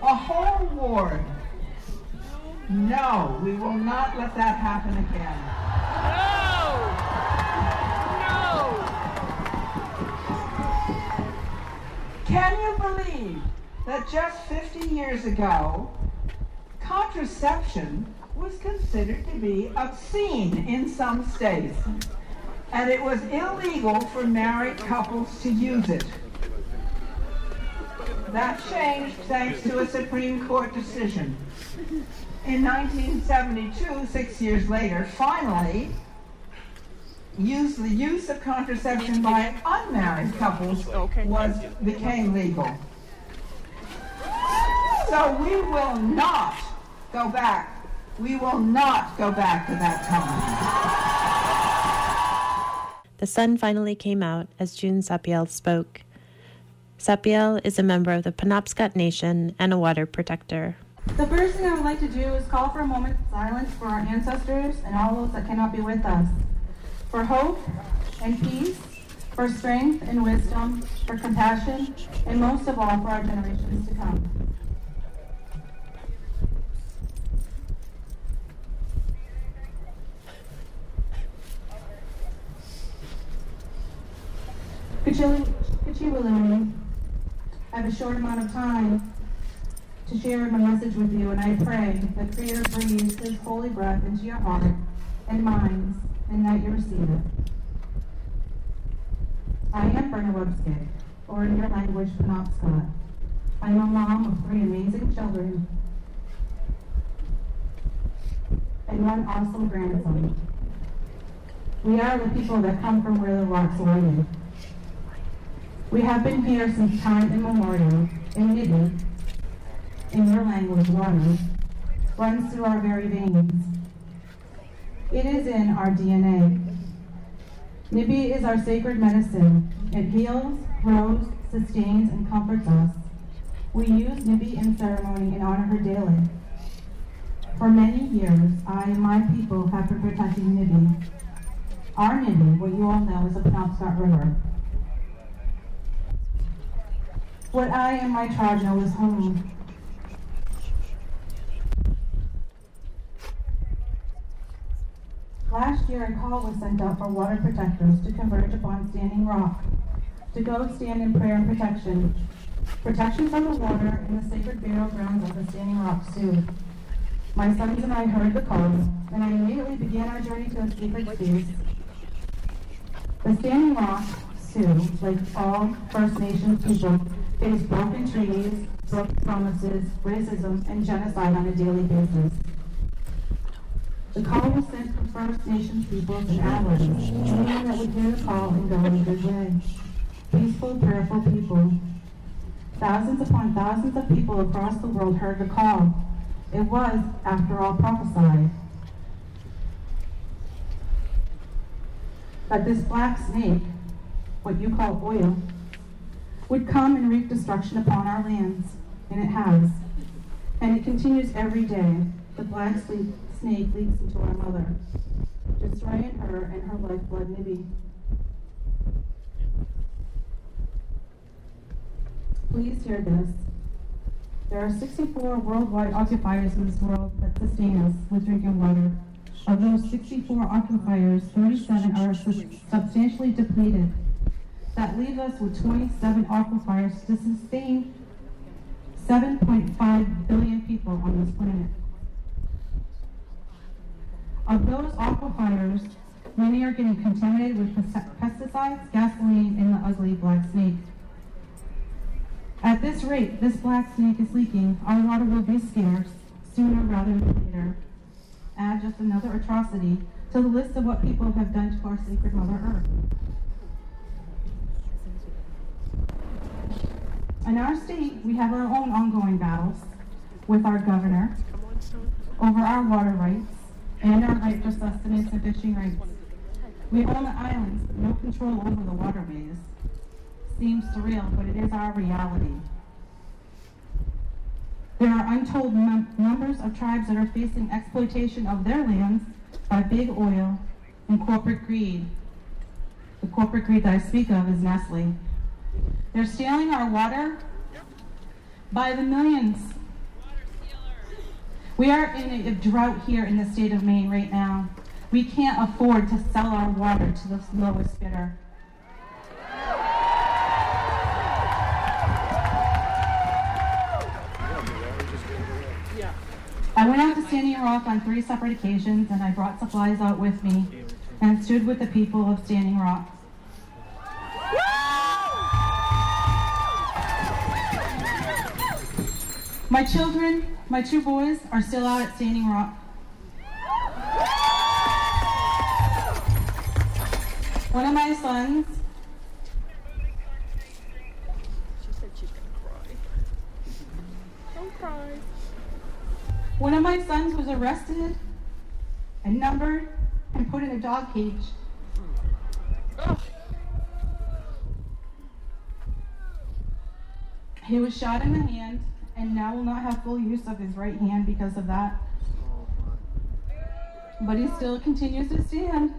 A whole ward. No, we will not let that happen again. Can you believe that just 50 years ago, contraception was considered to be obscene in some states, and it was illegal for married couples to use it. That changed thanks to a Supreme Court decision. In 1972, six years later, finally, use the use of contraception by unmarried couples was became legal. So we will not go back. We will not go back to that time. The sun finally came out as June Sapiel spoke. Sapiel is a member of the Penobscot Nation and a water protector. The first thing I would like to do is call for a moment of silence for our ancestors and all those that cannot be with us for hope and peace, for strength and wisdom, for compassion, and most of all for our generations to come. I have a short amount of time to share my message with you, and I pray that Creator breathes His holy breath into your heart and minds and that you receive it. I am Penawahpskek, or in your language, Penobscot. I am a mom of three amazing children and one awesome grandson. We are the people that come from where the rocks lie. We have been here since time immemorial, and Nibi, in your language, water, runs through our very veins. It is in our DNA. Nibi is our sacred medicine. It heals, grows, sustains, and comforts us. We use Nibi in ceremony and honor her daily. For many years, I and my people have been protecting Nibi. Our Nibi, what you all know as the Penobscot River. What I and my tribe know as home. Last year, a call was sent out for water protectors to converge upon Standing Rock, to go stand in prayer and protection, protection from the water in the sacred burial grounds of the Standing Rock Sioux. My sons and I heard the call, and I immediately began our journey to a sacred space. The Standing Rock Sioux, like all First Nations people, face broken treaties, broken promises, racism, and genocide on a daily basis. The call was sent from First Nations peoples and allies, anyone that would hear the call and go in a good way. Peaceful, prayerful people. Thousands upon thousands of people across the world heard the call. It was, after all, prophesied. That this black snake, what you call oil, would come and wreak destruction upon our lands, and it has. And it continues every day. The black snake snake leaks into our mother, destroying her and her lifeblood Nibi. Please hear this. There are 64 worldwide aquifers in this world that sustain us with drinking water. Of those 64 aquifers, 37 are substantially depleted. That leaves us with 27 aquifers to sustain 7.5 billion people on this planet. Of those aquifers, many are getting contaminated with pesticides, gasoline, and the ugly black snake. At this rate, this black snake is leaking. Our water will be scarce sooner rather than later. Add just another atrocity to the list of what people have done to our sacred Mother Earth. In our state, we have our own ongoing battles with our governor over our water rights and our right for sustenance and fishing rights. We own the islands, no control over the waterways. Seems surreal, but it is our reality. There are untold num- numbers of tribes that are facing exploitation of their lands by big oil and corporate greed. The corporate greed that I speak of is Nestle. They're stealing our water by the millions. We are in a drought here in the state of Maine right now. We can't afford to sell our water to the lowest bidder. I went out to Standing Rock on three separate occasions and I brought supplies out with me and stood with the people of Standing Rock. My children, my two boys, are still out at Standing Rock. One of my sons. She said she's gonna cry. Don't cry. One of my sons was arrested and numbered and put in a dog cage. He was shot in the hand and now will not have full use of his right hand because of that. But he still continues to stand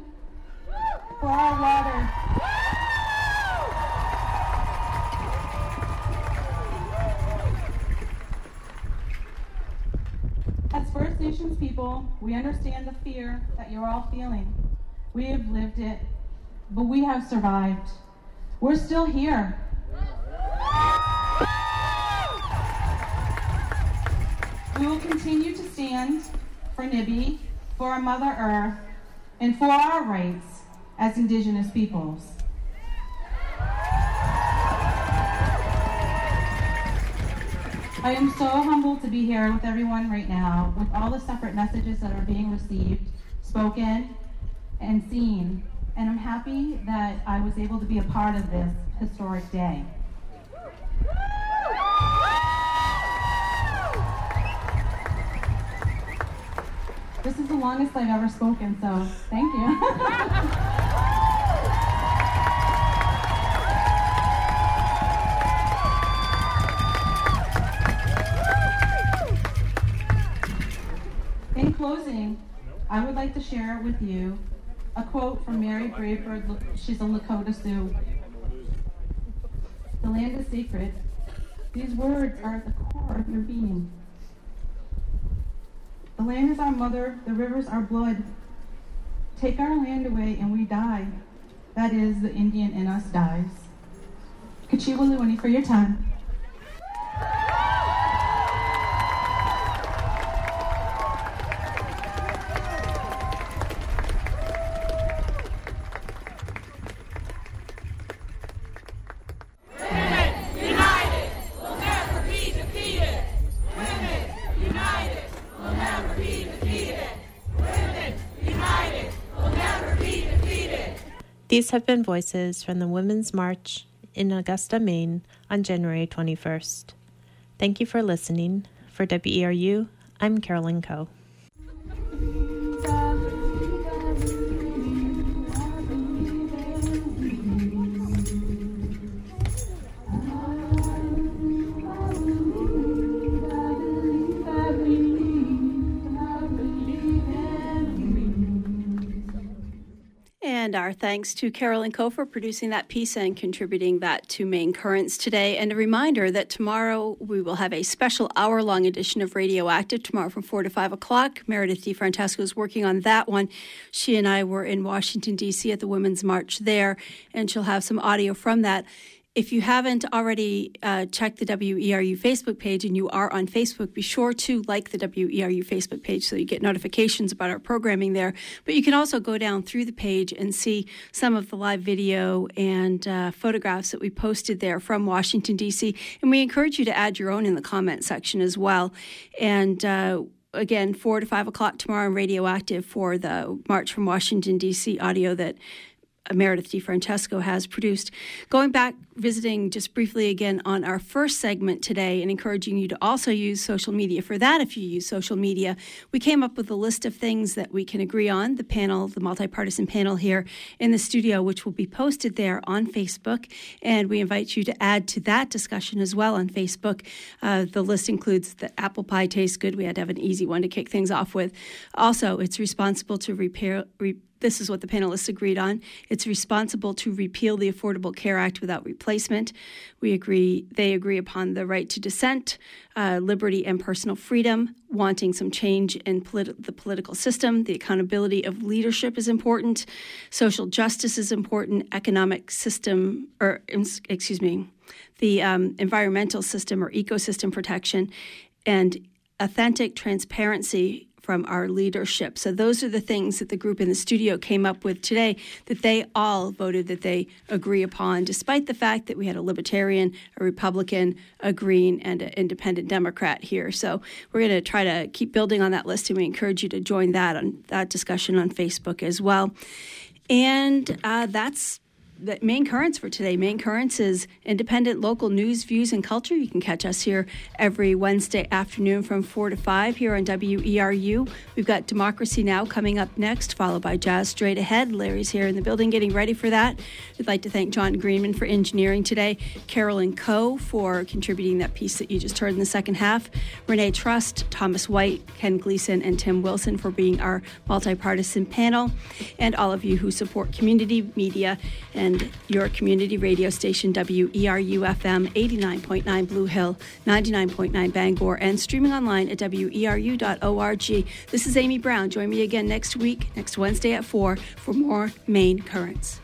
for our water. As First Nations people, we understand the fear that you're all feeling. We have lived it, but we have survived. We're still here. We will continue to stand for Nibi, for our Mother Earth, and for our rights as Indigenous peoples. I am so humbled to be here with everyone right now, with all the separate messages that are being received, spoken, and seen. And I'm happy that I was able to be a part of this historic day. This is the longest I've ever spoken, so thank you. <laughs> In closing, I would like to share with you A quote from Mary Brave Bird, she's a Lakota Sioux. The land is sacred. These words are at the core of your being. The land is our mother, the rivers our blood. Take our land away and we die. That is, the Indian in us dies. Kachiwa for your time. These have been voices from the Women's March in Augusta, Maine on January 21st. Thank you for listening. For WERU, I'm Carolyn Coe. And our thanks to Carolyn Coe for producing that piece and contributing that to Maine Currents today. And a reminder that tomorrow we will have a special hour long edition of Radioactive tomorrow from 4 to 5 o'clock. Meredith DeFrancesco is working on that one. She and I were in Washington, D.C. at the Women's March there, and she'll have some audio from that. If you haven't already uh, checked the WERU Facebook page and you are on Facebook, be sure to like the WERU Facebook page so you get notifications about our programming there. But you can also go down through the page and see some of the live video and uh, photographs that we posted there from Washington, D.C. And we encourage you to add your own in the comment section as well. And uh, again, 4 to 5 o'clock tomorrow on Radioactive for the March from Washington, D.C. audio that Meredith DeFrancesco has produced. Going back, visiting just briefly again on our first segment today and encouraging you to also use social media for that if you use social media. We came up with a list of things that we can agree on, the panel, the multi-partisan panel here in the studio, which will be posted there on Facebook. And we invite you to add to that discussion as well on Facebook. Uh, the list includes that apple pie tastes good. We had to have an easy one to kick things off with. Also, it's responsible to repair. Re- this is what the panelists agreed on. It's responsible to repeal the Affordable Care Act without replacement. We agree. They agree upon the right to dissent, uh, liberty and personal freedom. Wanting some change in polit- the political system. The accountability of leadership is important. Social justice is important. Economic system, or excuse me, the um, environmental system or ecosystem protection, and authentic transparency from our leadership. So those are the things that the group in the studio came up with today that they all voted that they agree upon, despite the fact that we had a libertarian, a Republican, a Green, and an independent Democrat here. So we're going to try to keep building on that list, and we encourage you to join that on that discussion on Facebook as well. And uh, that's the Maine Currents for today. Maine Currents is independent local news, views, and culture. You can catch us here every Wednesday afternoon from 4 to 5 here on WERU. We've got Democracy Now! coming up next, followed by Jazz Straight Ahead. Larry's here in the building getting ready for that. We'd like to thank John Greenman for engineering today, Carolyn Coe for contributing that piece that you just heard in the second half, Renee Trust, Thomas White, Ken Gleason, and Tim Wilson for being our multi-partisan panel, and all of you who support community media and and your community radio station, WERU FM 89.9 Blue Hill, 99.9 Bangor, and streaming online at weru.org. This is Amy Brown. Join me again next week, next Wednesday at 4, for more Maine Currents.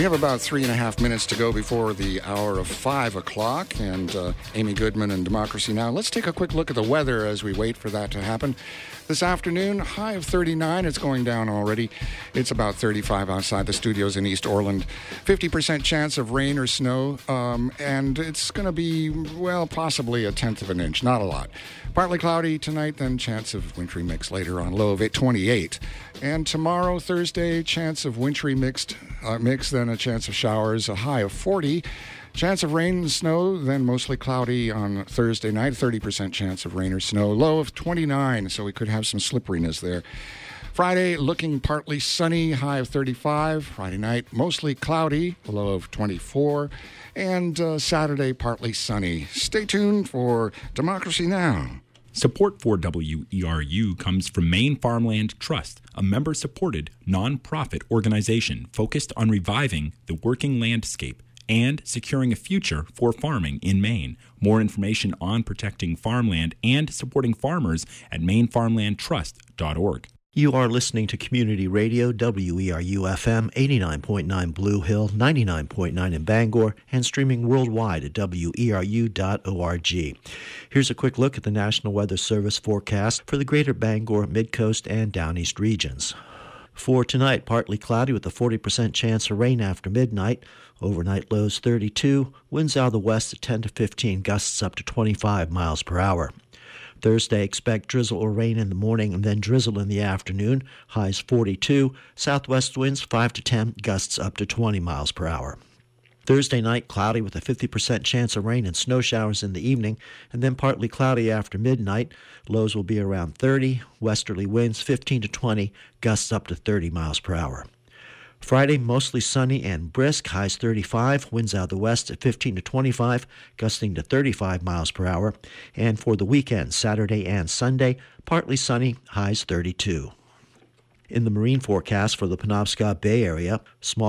We have about three and a half minutes to go before the hour of five o'clock, and uh, Amy Goodman and Democracy Now! Let's take a quick look at the weather as we wait for that to happen. This afternoon, high of 39. It's going down already. It's about 35 outside the studios in East Orland. 50% chance of rain or snow, um, and it's going to be, well, possibly a tenth of an inch. Not a lot. Partly cloudy tonight, then chance of wintry mix later on, low of 28. And tomorrow, Thursday, chance of wintry mixed uh, mix, then a chance of showers, a high of 40. Chance of rain and snow, then mostly cloudy on Thursday night. 30% chance of rain or snow. Low of 29, so we could have some slipperiness there. Friday, looking partly sunny, high of 35. Friday night, mostly cloudy, low of 24. And uh, Saturday, partly sunny. Stay tuned for Democracy Now! Support for WERU comes from Maine Farmland Trust, a member supported nonprofit organization focused on reviving the working landscape and securing a future for farming in Maine. More information on protecting farmland and supporting farmers at mainefarmlandtrust.org. You are listening to Community Radio, WERU FM, 89.9 Blue Hill, 99.9 in Bangor, and streaming worldwide at WERU.org. Here's a quick look at the National Weather Service forecast for the greater Bangor, Midcoast, and Downeast regions. For tonight, partly cloudy with a 40% chance of rain after midnight. Overnight lows 32, winds out of the west at 10 to 15, gusts up to 25 miles per hour. Thursday, expect drizzle or rain in the morning and then drizzle in the afternoon. Highs 42. Southwest winds 5 to 10, gusts up to 20 miles per hour. Thursday night, cloudy with a 50% chance of rain and snow showers in the evening, and then partly cloudy after midnight. Lows will be around 30. Westerly winds 15 to 20, gusts up to 30 miles per hour. Friday, mostly sunny and brisk, highs 35, winds out of the west at 15 to 25, gusting to 35 miles per hour. And for the weekend, Saturday and Sunday, partly sunny, highs 32. In the marine forecast for the Penobscot Bay area, small